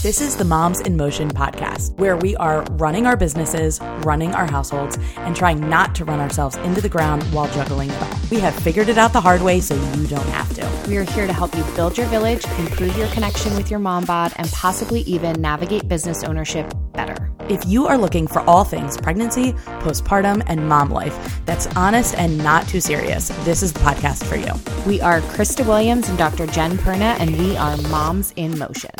This is the Moms in Motion podcast, where we are running our businesses, running our households, and trying not to run ourselves into the ground while juggling it all. We have figured it out the hard way so you don't have to. We are here to help you build your village, improve your connection with your mom bod, and possibly even navigate business ownership better. If you are looking for all things pregnancy, postpartum, and mom life that's honest and not too serious, this is the podcast for you. We are Krista Williams and Dr. Jen Perna, and we are Moms in Motion.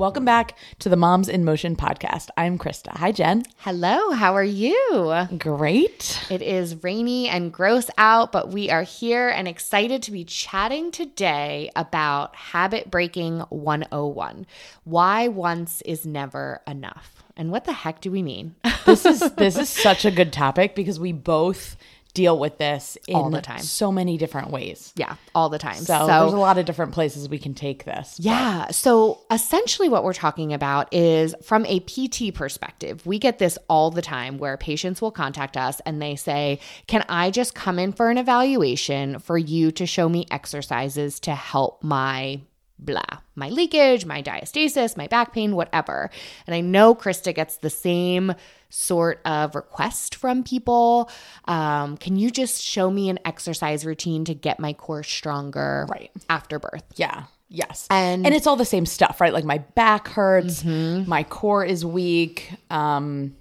Welcome back to the Moms in Motion podcast. I'm Krista. Hi, Jen. Hello, how are you? Great. It is rainy and gross out, but we are here and excited to be chatting today about habit breaking 101. Why once is never enough. And what the heck do we mean? This is this is such a good topic because we both deal with this in All the time. so many different ways. yeah, all the time. So, there's a lot of different places we can take this. Yeah. So essentially, what we're talking about is from a PT perspective. We get this all the time where patients will contact us and they say, Can I just come in for an evaluation for you to show me exercises to help my blah, my leakage, my diastasis, my back pain, whatever? And I know Krista gets the same sort of request from people. Um, can you just show me an exercise routine to get my core stronger Right. after birth? Yeah. Yes. And- and it's all the same stuff, right? Like my back hurts, Mm-hmm. my core is weak. Um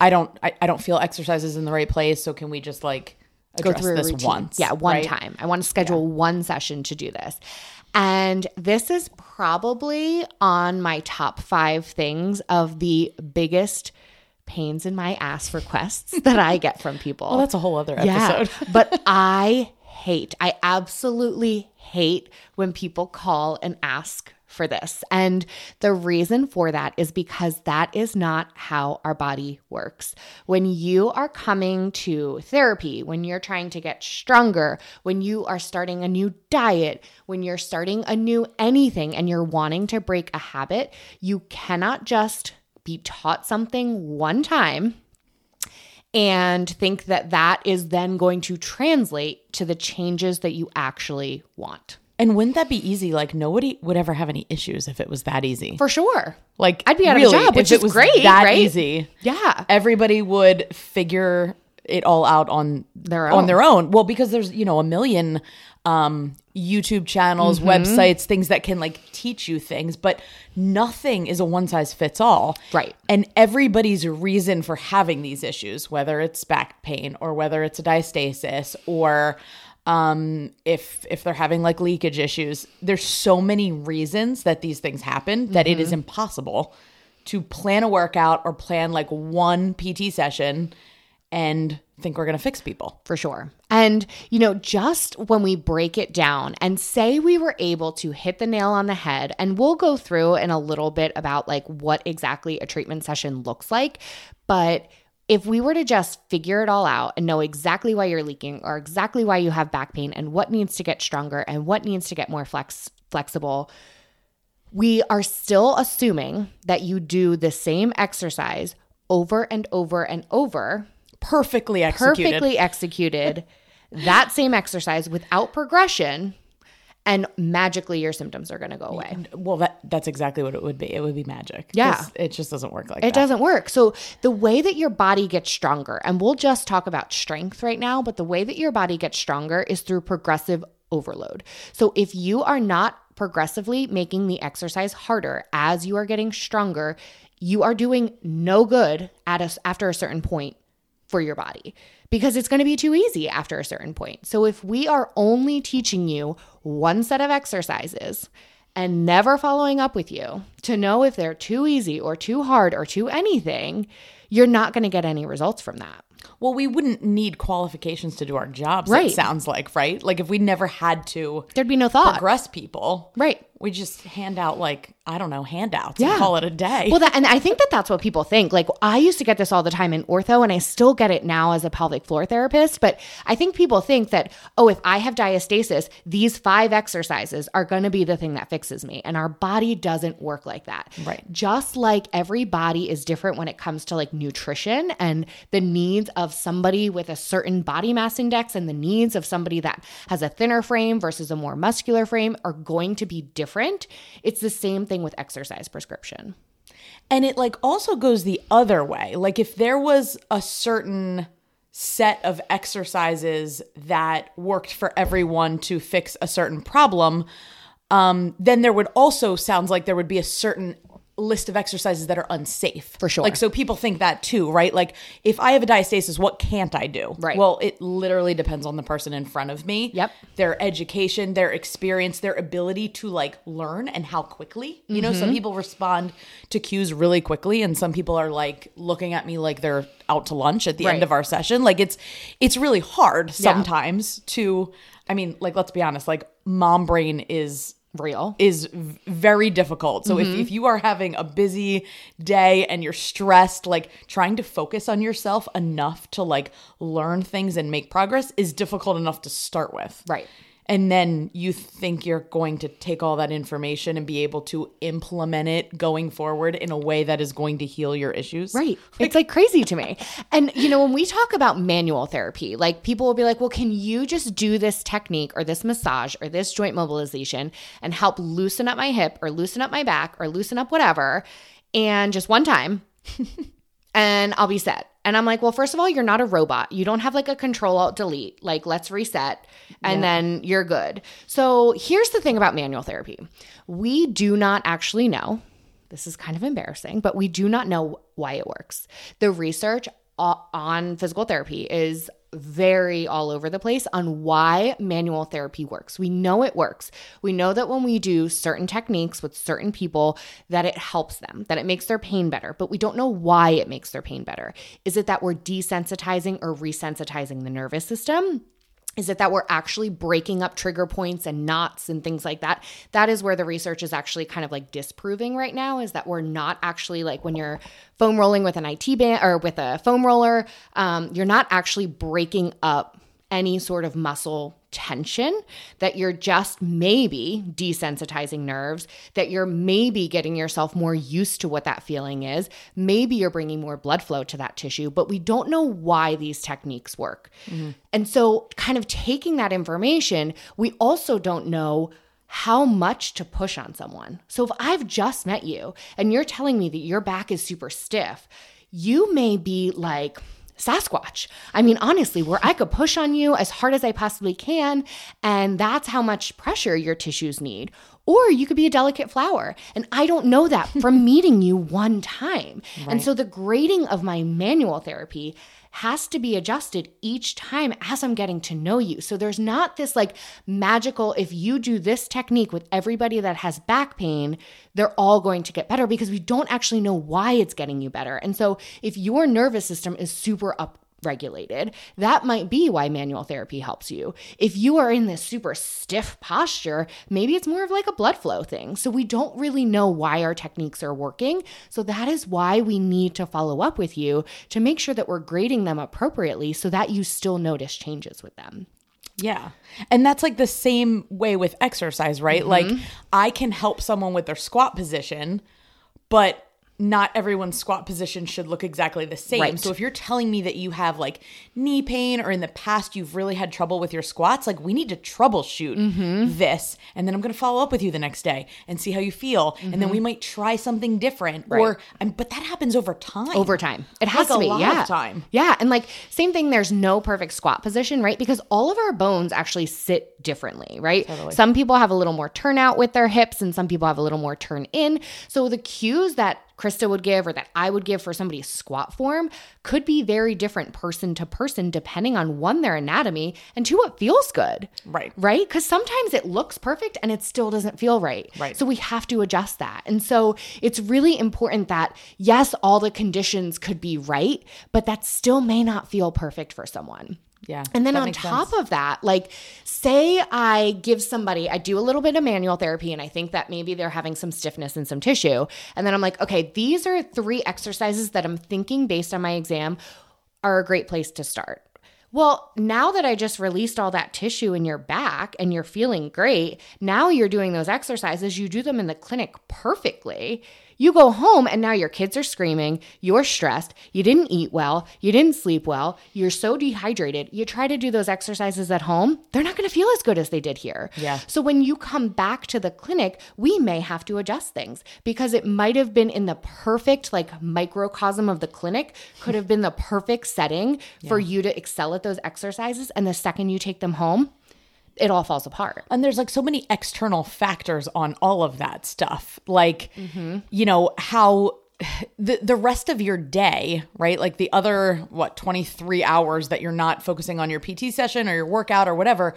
I don't I, I don't feel exercises in the right place, so can we just like go through this routine. once? Yeah, one right? time. I want to schedule one session to do this. And this is probably on my top five things of the biggest pains in my ass requests that I get from people. Well, that's a whole other yeah, episode. but I hate, I absolutely hate when people call and ask for this. And the reason for that is because that is not how our body works. When you are coming to therapy, when you're trying to get stronger, when you are starting a new diet, when you're starting a new anything and you're wanting to break a habit, you cannot just be taught something one time and think that that is then going to translate to the changes that you actually want. And wouldn't that be easy? Like nobody would ever have any issues if it was that easy. For sure. like I'd be out of a job, which if it is was great, that right? easy. Yeah. Everybody would figure it all out on Their on own. their own. Well, because there's, you know, a million um YouTube channels, Mm-hmm. websites, things that can like teach you things, but nothing is a one size fits all. Right. And everybody's reason for having these issues, whether it's back pain or whether it's a diastasis or um if if they're having like leakage issues, there's so many reasons that these things happen that it is impossible to plan a workout or plan like one PT session and think we're going to fix people. For sure. And, you know, just when we break it down and say we were able to hit the nail on the head, and we'll go through in a little bit about like what exactly a treatment session looks like. But if we were to just figure it all out and know exactly why you're leaking or exactly why you have back pain and what needs to get stronger and what needs to get more flex flexible, we are still assuming that you do the same exercise over and over and over Perfectly executed. perfectly executed that same exercise without progression and magically your symptoms are going to go away. Well, that that's exactly what it would be. It would be magic. Yeah, It just doesn't work like that. It that. doesn't work. So, the way that your body gets stronger, and we'll just talk about strength right now, but the way that your body gets stronger is through progressive overload. So, if you are not progressively making the exercise harder as you are getting stronger, you are doing no good at a, after a certain point for your body because it's going to be too easy after a certain point. So if we are only teaching you one set of exercises and never following up with you to know if they're too easy or too hard or too anything, you're not going to get any results from that. Well, we wouldn't need qualifications to do our jobs. Right. It sounds like right. Like if we never had to There'd be no thought. progress people, Right. We just hand out like I don't know handouts Yeah. and call it a day. Well, that, and I think that that's what people think. Like, I used to get this all the time in ortho, and I still get it now as a pelvic floor therapist. But I think people think that, oh, if I have diastasis, these five exercises are going to be the thing that fixes me. And our body doesn't work like that. Right. Just like every body is different when it comes to like nutrition and the needs of somebody with a certain body mass index and the needs of somebody that has a thinner frame versus a more muscular frame are going to be different. It's the same thing with exercise prescription. And it like also goes the other way. Like if there was a certain set of exercises that worked for everyone to fix a certain problem, um, then there would also sounds like there would be a certain list of exercises that are unsafe. For sure. Like so people think that too, right? Like if I have a diastasis, what can't I do? Right. Well, it literally depends on the person in front of me. Yep. Their education, their experience, their ability to like learn and how quickly. You know, Mm-hmm. some people respond to cues really quickly and some people are like looking at me like they're out to lunch at the Right. end of our session. Like it's it's really hard sometimes to I mean, like let's be honest, like mom brain is Real. is very difficult. So Mm-hmm. if, if you are having a busy day and you're stressed, like trying to focus on yourself enough to like learn things and make progress is difficult enough to start with. Right. And then you think you're going to take all that information and be able to implement it going forward in a way that is going to heal your issues. Right. It's like crazy to me. And, you know, when we talk about manual therapy, like people will be like, well, can you just do this technique or this massage or this joint mobilization and help loosen up my hip or loosen up my back or loosen up whatever? And just one time, and I'll be set. And I'm like, well, first of all, you're not a robot. You don't have like a control alt delete. Like, let's reset and then you're good. So here's the thing about manual therapy we do not actually know. This is kind of embarrassing, but we do not know why it works. The research on physical therapy is very all over the place on why manual therapy works. We know it works. We know that when we do certain techniques with certain people that it helps them, that it makes their pain better, but we don't know why it makes their pain better. Is it that we're desensitizing or resensitizing the nervous system? Is it that we're actually breaking up trigger points and knots and things like that? That is where the research is actually kind of like disproving right now is that we're not actually like when you're foam rolling with an IT band or with a foam roller, um, you're not actually breaking up any sort of muscle tension, that you're just maybe desensitizing nerves, that you're maybe getting yourself more used to what that feeling is. Maybe you're bringing more blood flow to that tissue, but we don't know why these techniques work. Mm-hmm. And so, kind of taking that information, we also don't know how much to push on someone. So if I've just met you and you're telling me that your back is super stiff, you may be like, Sasquatch. I mean, honestly, where I could push on you as hard as I possibly can, and that's how much pressure your tissues need. Or you could be a delicate flower. And I don't know that from meeting you one time. And so the grading of my manual therapy has to be adjusted each time as I'm getting to know you. So there's not this like magical, if you do this technique with everybody that has back pain, they're all going to get better because we don't actually know why it's getting you better. And so if your nervous system is super up regulated, that might be why manual therapy helps you. If you are in this super stiff posture, maybe it's more of like a blood flow thing. So we don't really know why our techniques are working. So that is why we need to follow up with you to make sure that we're grading them appropriately so that you still notice changes with them. Yeah. And that's like the same way with exercise, right? Like mm-hmm. I can help someone with their squat position, but not everyone's squat position should look exactly the same. Right. So if you're telling me that you have like knee pain or in the past you've really had trouble with your squats, like we need to troubleshoot this. And then I'm going to follow up with you the next day and see how you feel. And then we might try something different or um, but that happens over time. over time. It has Like to be, yeah. time. Yeah, and like same thing. There's no perfect squat position, right? Because all of our bones actually sit differently, right? Some people have a little more turnout with their hips, and some people have a little more turn in. So the cues that Krista would give or that I would give for somebody's squat form could be very different person to person, depending on one their anatomy and two what feels good. Right. Right? Because sometimes it looks perfect and it still doesn't feel right. Right. So we have to adjust that. And so it's really important that, yes, all the conditions could be right, but that still may not feel perfect for someone. Yeah. And then on top sense. of that, like say I give somebody, I do a little bit of manual therapy and I think that maybe they're having some stiffness in some tissue. And then I'm like, okay, these are three exercises that I'm thinking based on my exam are a great place to start. Well, now that I just released all that tissue in your back and you're feeling great, now you're doing those exercises, you do them in the clinic perfectly. You go home and now your kids are screaming, you're stressed, you didn't eat well, you didn't sleep well, you're so dehydrated. You try to do those exercises at home, they're not going to feel as good as they did here. Yeah. So when you come back to the clinic, we may have to adjust things because it might have been in the perfect like microcosm of the clinic, could have been the perfect setting for you to excel at those exercises and the second you take them home, it all falls apart. And there's like so many external factors on all of that stuff. Like, you know, how the the rest of your day, right? Like the other what 23 hours that you're not focusing on your PT session or your workout or whatever,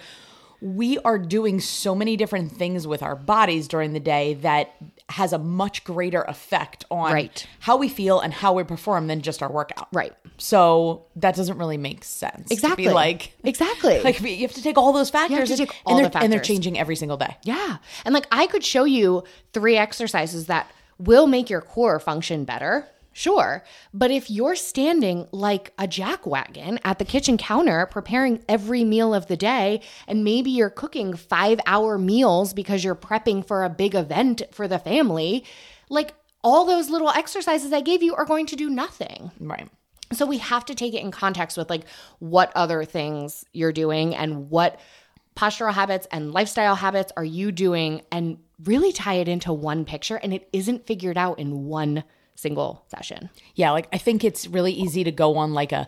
we are doing so many different things with our bodies during the day that has a much greater effect on Right. how we feel and how we perform than just our workout. Right. So that doesn't really make sense. to Exactly. Like exactly. like you have to take all those factors to and- take all and, the they're, and they're changing every single day. Yeah. And like I could show you three exercises that will make your core function better. Sure. But if you're standing like a jackwagon at the kitchen counter preparing every meal of the day, and maybe you're cooking five hour meals because you're prepping for a big event for the family, like all those little exercises I gave you are going to do nothing. Right. So we have to take it in context with like what other things you're doing and what postural habits and lifestyle habits are you doing and really tie it into one picture and it isn't figured out in one single session. Yeah, like I think it's really easy to go on like a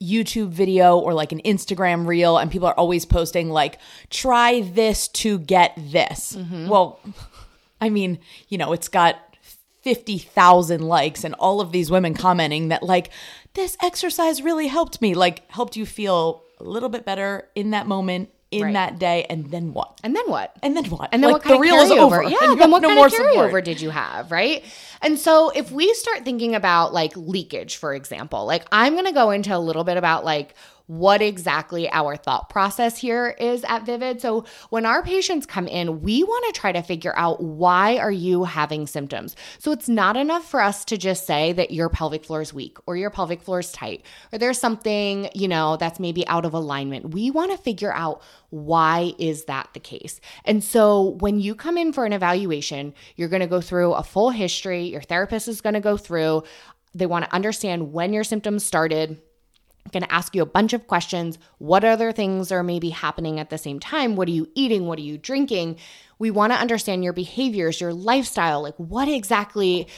YouTube video or like an Instagram reel and people are always posting like try this to get this. Mm-hmm. Well, I mean, you know, it's got 50,000 likes and all of these women commenting that like this exercise really helped me, like helped you feel a little bit better in that moment in Right. that day and then what? And then what? And then what? And then Like, what kind the of is carryover? over. Yeah, and then what no kind more of carryover support. did you have, right? And so if we start thinking about like leakage, for example, like I'm gonna go into a little bit about like what exactly our thought process here is at Vivid. So when our patients come in, we want to try to figure out why are you having symptoms. So it's not enough for us to just say that your pelvic floor is weak or your pelvic floor is tight or there's something, you know, that's maybe out of alignment. We want to figure out why is that the case? And so when you come in for an evaluation, you're going to go through a full history, your therapist is going to go through they want to understand when your symptoms started, going to ask you a bunch of questions. What other things are maybe happening at the same time? What are you eating? What are you drinking? We want to understand your behaviors, your lifestyle. Like, what exactly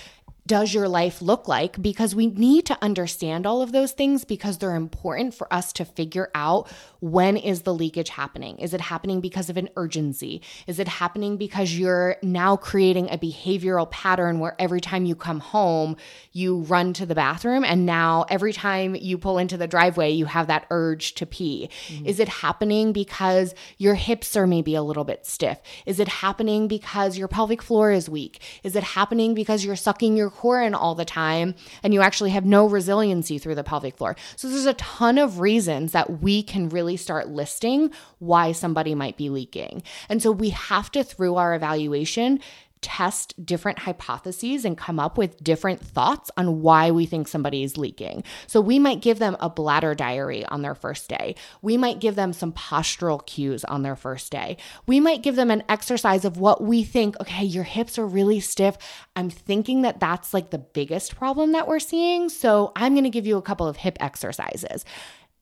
does your life look like? Because we need to understand all of those things because they're important for us to figure out when is the leakage happening? Is it happening because of an urgency? Is it happening because you're now creating a behavioral pattern where every time you come home, you run to the bathroom and now every time you pull into the driveway, you have that urge to pee? Mm-hmm. Is it happening because your hips are maybe a little bit stiff? Is it happening because your pelvic floor is weak? Is it happening because you're sucking your core in all the time and you actually have no resiliency through the pelvic floor? So there's a ton of reasons that we can really start listing why somebody might be leaking. And so we have to, through our evaluation, test different hypotheses and come up with different thoughts on why we think somebody is leaking. So we might give them a bladder diary on their first day. We might give them some postural cues on their first day. We might give them an exercise of what we think, okay, your hips are really stiff. I'm thinking that that's like the biggest problem that we're seeing. So I'm going to give you a couple of hip exercises.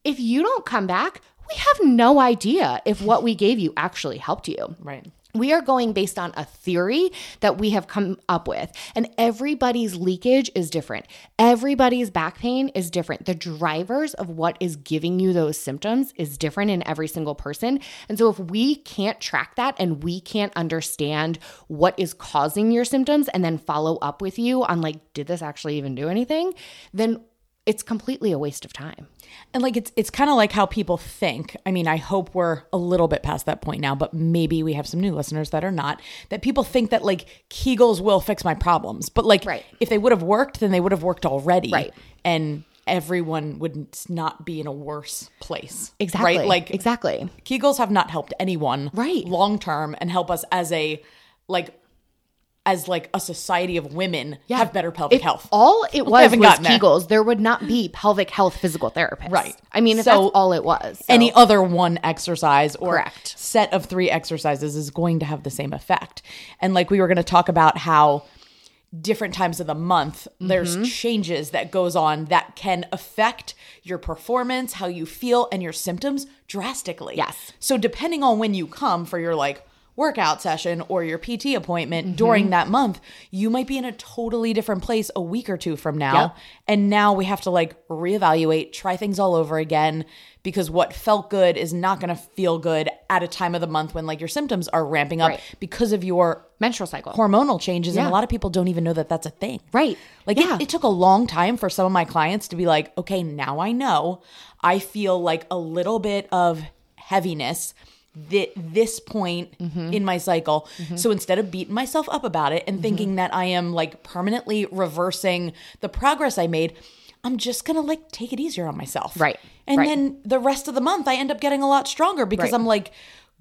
If you don't come back, we have no idea if what we gave you actually helped you. Right. We are going based on a theory that we have come up with, and everybody's leakage is different. Everybody's back pain is different. The drivers of what is giving you those symptoms is different in every single person. And so, if we can't track that and we can't understand what is causing your symptoms and then follow up with you on, like, did this actually even do anything? Then it's completely a waste of time. And like it's it's kind of like how people think. I mean, I hope we're a little bit past that point now, but maybe we have some new listeners that are not. That people think that like Kegels will fix my problems. But like Right. if they would have worked, then they would have worked already. Right. And everyone would not be in a worse place. Exactly. Right? Like exactly. Kegels have not helped anyone Right. long term and help us as a like as like a society of women have better pelvic If health. all it was was gotten there. Kegels, there would not be pelvic health physical therapists. Right. I mean, if So that's all it was. So- any other one exercise or Correct. set of three exercises is going to have the same effect. And like we were going to talk about how different times of the month there's Mm-hmm. changes that goes on that can affect your performance how you feel and your symptoms drastically Yes. so depending on when you come for your like workout session or your pt appointment Mm-hmm. during that month you might be in a totally different place a week or two from now Yep. and now we have to like reevaluate try things all over again because what felt good is not going to feel good at a time of the month when like your symptoms are ramping up Right. because of your Menstrual cycle. hormonal changes and a lot of people don't even know that that's a thing Right. like Yeah. it, it took a long time for some of my clients to be like okay now i know i feel like a little bit of heaviness th- this point Mm-hmm. in my cycle so instead of beating myself up about it and Mm-hmm. thinking that i am like permanently reversing the progress i made i'm just gonna like take it easier on myself Right. and Right. then the rest of the month i end up getting a lot stronger because Right. i'm like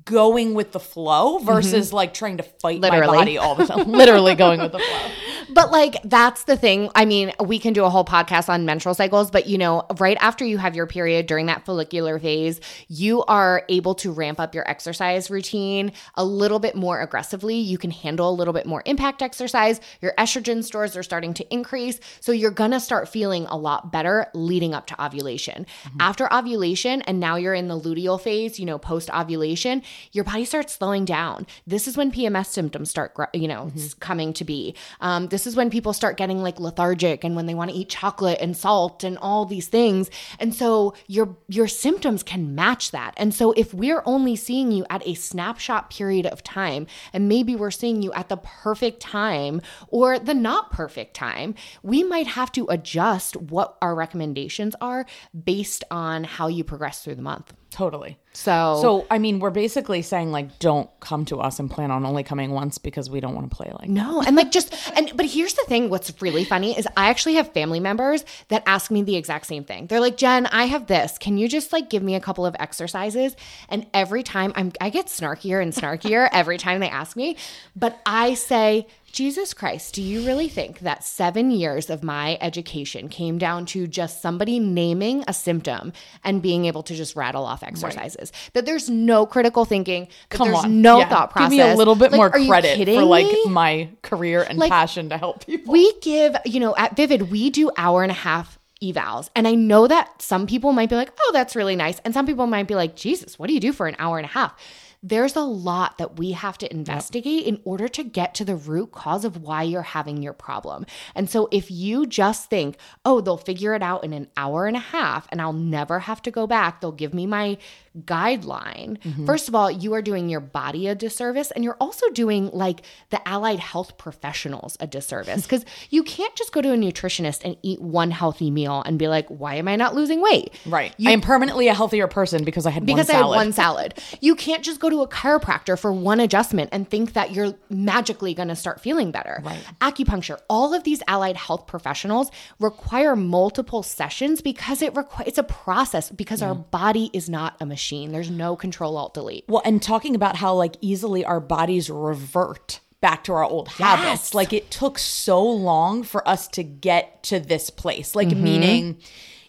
going with the flow versus like trying to fight Mm-hmm. Literally. my body all the time literally going with the flow But like that's the thing. I mean, we can do a whole podcast on menstrual cycles, but you know, right after you have your period during that follicular phase, you are able to ramp up your exercise routine a little bit more aggressively. You can handle a little bit more impact exercise. Your estrogen stores are starting to increase, so you're going to start feeling a lot better leading up to ovulation. After ovulation and now you're in the luteal phase, you know, post ovulation, your body starts slowing down. This is when PMS symptoms start, you know, s- coming to be. Um, this is when people start getting like lethargic and when they want to eat chocolate and salt and all these things. And so your your symptoms can match that. And so if we're only seeing you at a snapshot period of time and maybe we're seeing you at the perfect time or the not perfect time, we might have to adjust what our recommendations are based on how you progress through the month. Totally So, So, I mean, we're basically saying like, don't come to us and plan on only coming once because we don't want to play like. No, and like just and but here's the thing what's really funny is I actually have family members that ask me the exact same thing. They're like, "Jen, I have this. Can you just like give me a couple of exercises?" And every time I'm I get snarkier and snarkier every time they ask me, but I say, Jesus Christ, do you really think that seven years of my education came down to just somebody naming a symptom and being able to just rattle off exercises? That there's no critical thinking, that Come there's on, no Yeah. thought process. Give me a little bit Like, more credit for like me? my career and Like, passion to help people. we give, you know, at Vivid, we do hour and a half evals. And I know that some people might be like, oh, that's really nice. And some people might be like, Jesus, what do you do for an hour and a half? There's a lot that we have to investigate in order to get to the root cause of why you're having your problem. And so if you just think, oh, they'll figure it out in an hour and a half and I'll never have to go back, they'll give me my guideline. Mm-hmm. First of all, you are doing your body a disservice and you're also doing like the allied health professionals a disservice because you can't just go to a nutritionist and eat one healthy meal and be like, why am I not losing weight? right. I am permanently a healthier person because I had Because I had one salad. You can't just go to a chiropractor for one adjustment and think that you're magically going to start feeling better. Right. Acupuncture, all of these allied health professionals require multiple sessions because it requires it's a process because our body is not a machine. There's no control alt delete. Well, and talking about how like easily our bodies revert back to our old habits. Like it took so long for us to get to this place. Like Mm-hmm. meaning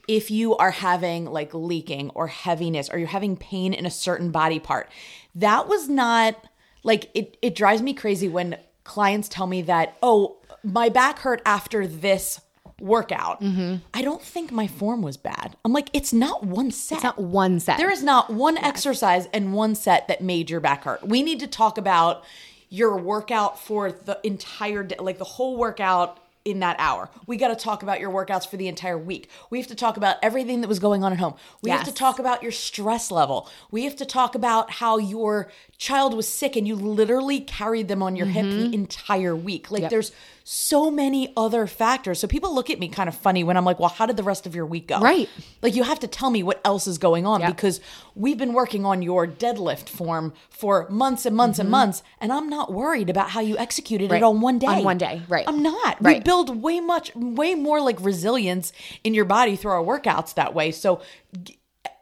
if you are having like leaking or heaviness or you're having pain in a certain body part, that was not like it it drives me crazy when clients tell me that, "Oh, my back hurt after this workout." Mm-hmm. I don't think my form was bad. I'm like, it's not one set. It's not one set. There is not one exercise and one set that made your back hurt. We need to talk about your workout for the entire day, like the whole workout in that hour. We got to talk about your workouts for the entire week. We have to talk about everything that was going on at home. We have to talk about your stress level. We have to talk about how your child was sick and you literally carried them on your hip Mm-hmm. the entire week. Like there's so many other factors. So people look at me kind of funny when I'm like, "Well, how did the rest of your week go?" Right. Like you have to tell me what else is going on because we've been working on your deadlift form for months and months and months, and I'm not worried about how you executed Mm-hmm. Right. it on one day. On one day, right. I'm not. We Right. build way much, way more like resilience in your body through our workouts that way. So.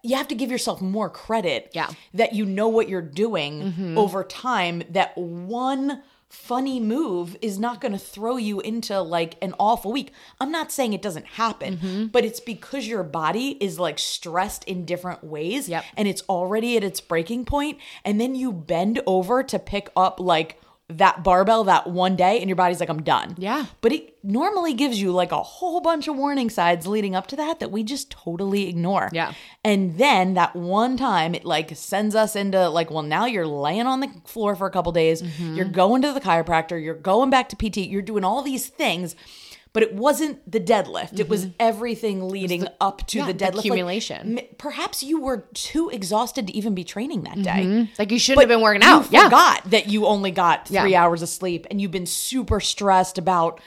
You have to give yourself more credit Yeah. Mm-hmm. that you know what you're doing over time. That one funny move is not going to throw you into like an awful week. I'm not saying it doesn't happen, Mm-hmm. but it's because your body is like stressed in different ways Yep. and it's already at its breaking point and then you bend over to pick up like that barbell that one day and your body's like, I'm done. Yeah. But it normally gives you like a whole bunch of warning signs leading up to that that we just totally ignore. Yeah. And then that one time it like sends us into like, well, now you're laying on the floor for a couple days. Mm-hmm. You're going to the chiropractor. You're going back to PT. You're doing all these things. But it wasn't the deadlift. It was everything leading up to Mm-hmm. yeah, the the deadlift. Like, accumulation. m- perhaps you were too exhausted to even be training that day. Like you shouldn't have been working out. You yeah. forgot that you only got three Yeah. hours of sleep and you've been super stressed about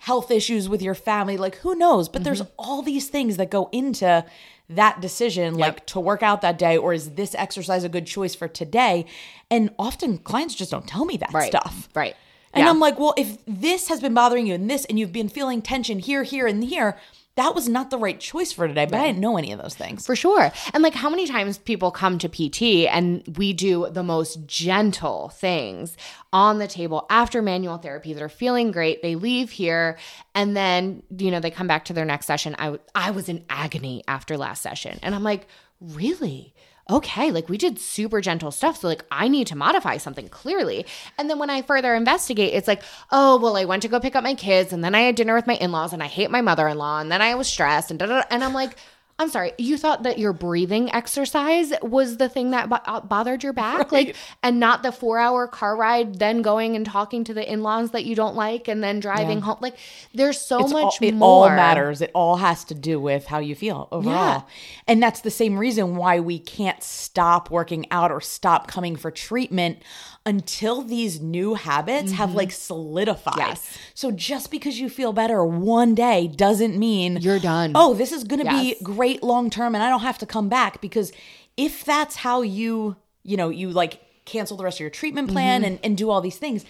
health issues with your family. Like, who knows? But there's Mm-hmm. all these things that go into that decision, like to work out that day, or is this exercise a good choice for today? And often clients just don't tell me that Right. stuff. Right. And Yeah. I'm like, well, if this has been bothering you and this, and you've been feeling tension here, here, and here, that was not the right choice for today. But I didn't know any of those things. For sure. And like how many times people come to PT and we do the most gentle things on the table after manual therapy. They're feeling great. They leave here and then, you know, they come back to their next session. I w- I was in agony after last session. And I'm like, "Really?" Okay, like we did super gentle stuff. So, like, I need to modify something clearly. And then when I further investigate, it's like, oh, well, I went to go pick up my kids and then I had dinner with my in laws and I hate my mother in law and then I was stressed and. And I'm like, I'm sorry, you thought that your breathing exercise was the thing that bo- uh, bothered your back, like, and not the four hour car ride, then going and talking to the in laws that you don't like, and then driving home. Like, there's so It's all- much it more. all matters. It all has to do with how you feel overall. Yeah. And that's the same reason why we can't stop working out or stop coming for treatment until these new habits have like solidified. Mm-hmm. Yes. So just because you feel better one day doesn't mean You're done. Oh, this is going to be Yes. Great long term and I don't have to come back because if that's how you, you know, you like cancel the rest of your treatment plan Mm-hmm. and, and do all these things,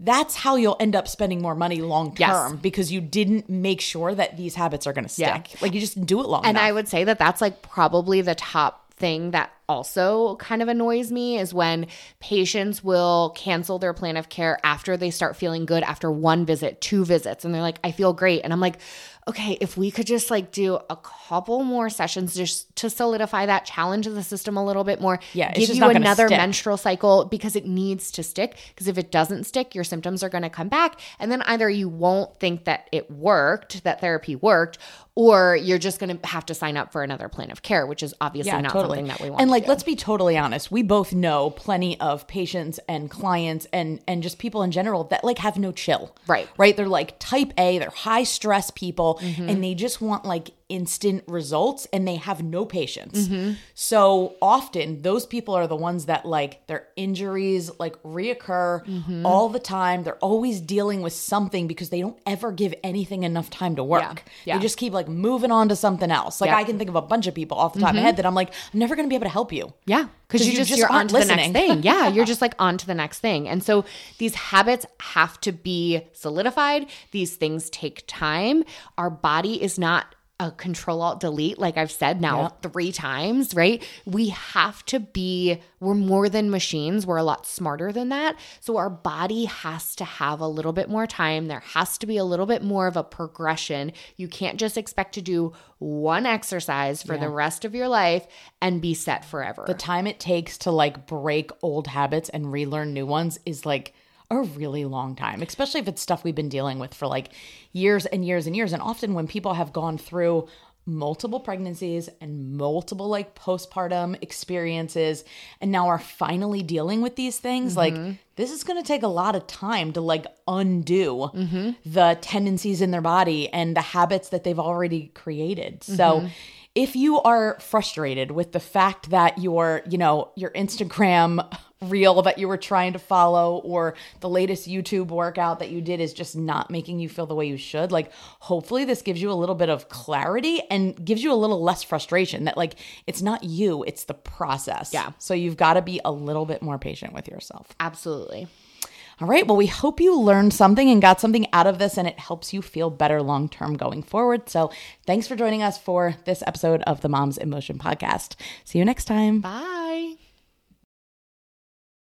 that's how you'll end up spending more money long Yes. term because you didn't make sure that these habits are going to stick. Yeah. Like you just do it long And enough. I would say that that's like probably the top thing that also kind of annoys me is when patients will cancel their plan of care after they start feeling good after one visit, two visits, and they're like, I feel great. And I'm like, okay, if we could just like do a couple more sessions just to solidify that, challenge the system a little bit more, Yeah, give you not another stick. menstrual cycle because it needs to stick. Because if it doesn't stick, your symptoms are going to come back. And then either you won't think that it worked, that therapy worked, or you're just going to have to sign up for another plan of care, which is obviously not something that we want. And like, let's be totally honest. We both know plenty of patients and clients and and just people in general that like have no chill. Right. Right. They're like type A. They're high stress people, Mm-hmm. and they just want like instant results, and they have no patience. Mm-hmm. So often, those people are the ones that like their injuries like reoccur Mm-hmm. all the time. They're always dealing with something because they don't ever give anything enough time to work. Yeah. They just keep like moving on to something else. Like Yeah. I can think of a bunch of people off the top of my head that I'm like, I'm never going to be able to help you. Yeah, because you, you just, just you're on aren't to the next listening. thing. Yeah, you're just like on to the next thing. And so these habits have to be solidified. These things take time. Our body is not a control alt delete like I've said now 3 times, right? We have to be we're more than machines. We're a lot smarter than that. So our body has to have a little bit more time. There has to be a little bit more of a progression. You can't just expect to do one exercise for the rest of your life and be set forever. The time it takes to like break old habits and relearn new ones is like a really long time, especially if it's stuff we've been dealing with for like years and years and years. And often when people have gone through multiple pregnancies and multiple like postpartum experiences and now are finally dealing with these things like mm-hmm. this is going to take a lot of time to like undo mm-hmm. the tendencies in their body and the habits that they've already created. So mm-hmm. If you are frustrated with the fact that your you know your instagram reel that you were trying to follow or the latest YouTube workout that you did is just not making you feel the way you should, like hopefully this gives you a little bit of clarity and gives you a little less frustration that like it's not you, it's the process. Yeah. So you've got to be a little bit more patient with yourself. Absolutely. All right. Well, we hope you learned something and got something out of this and it helps you feel better long term going forward. So thanks for joining us for this episode of the Moms in Motion podcast. See you next time. Bye.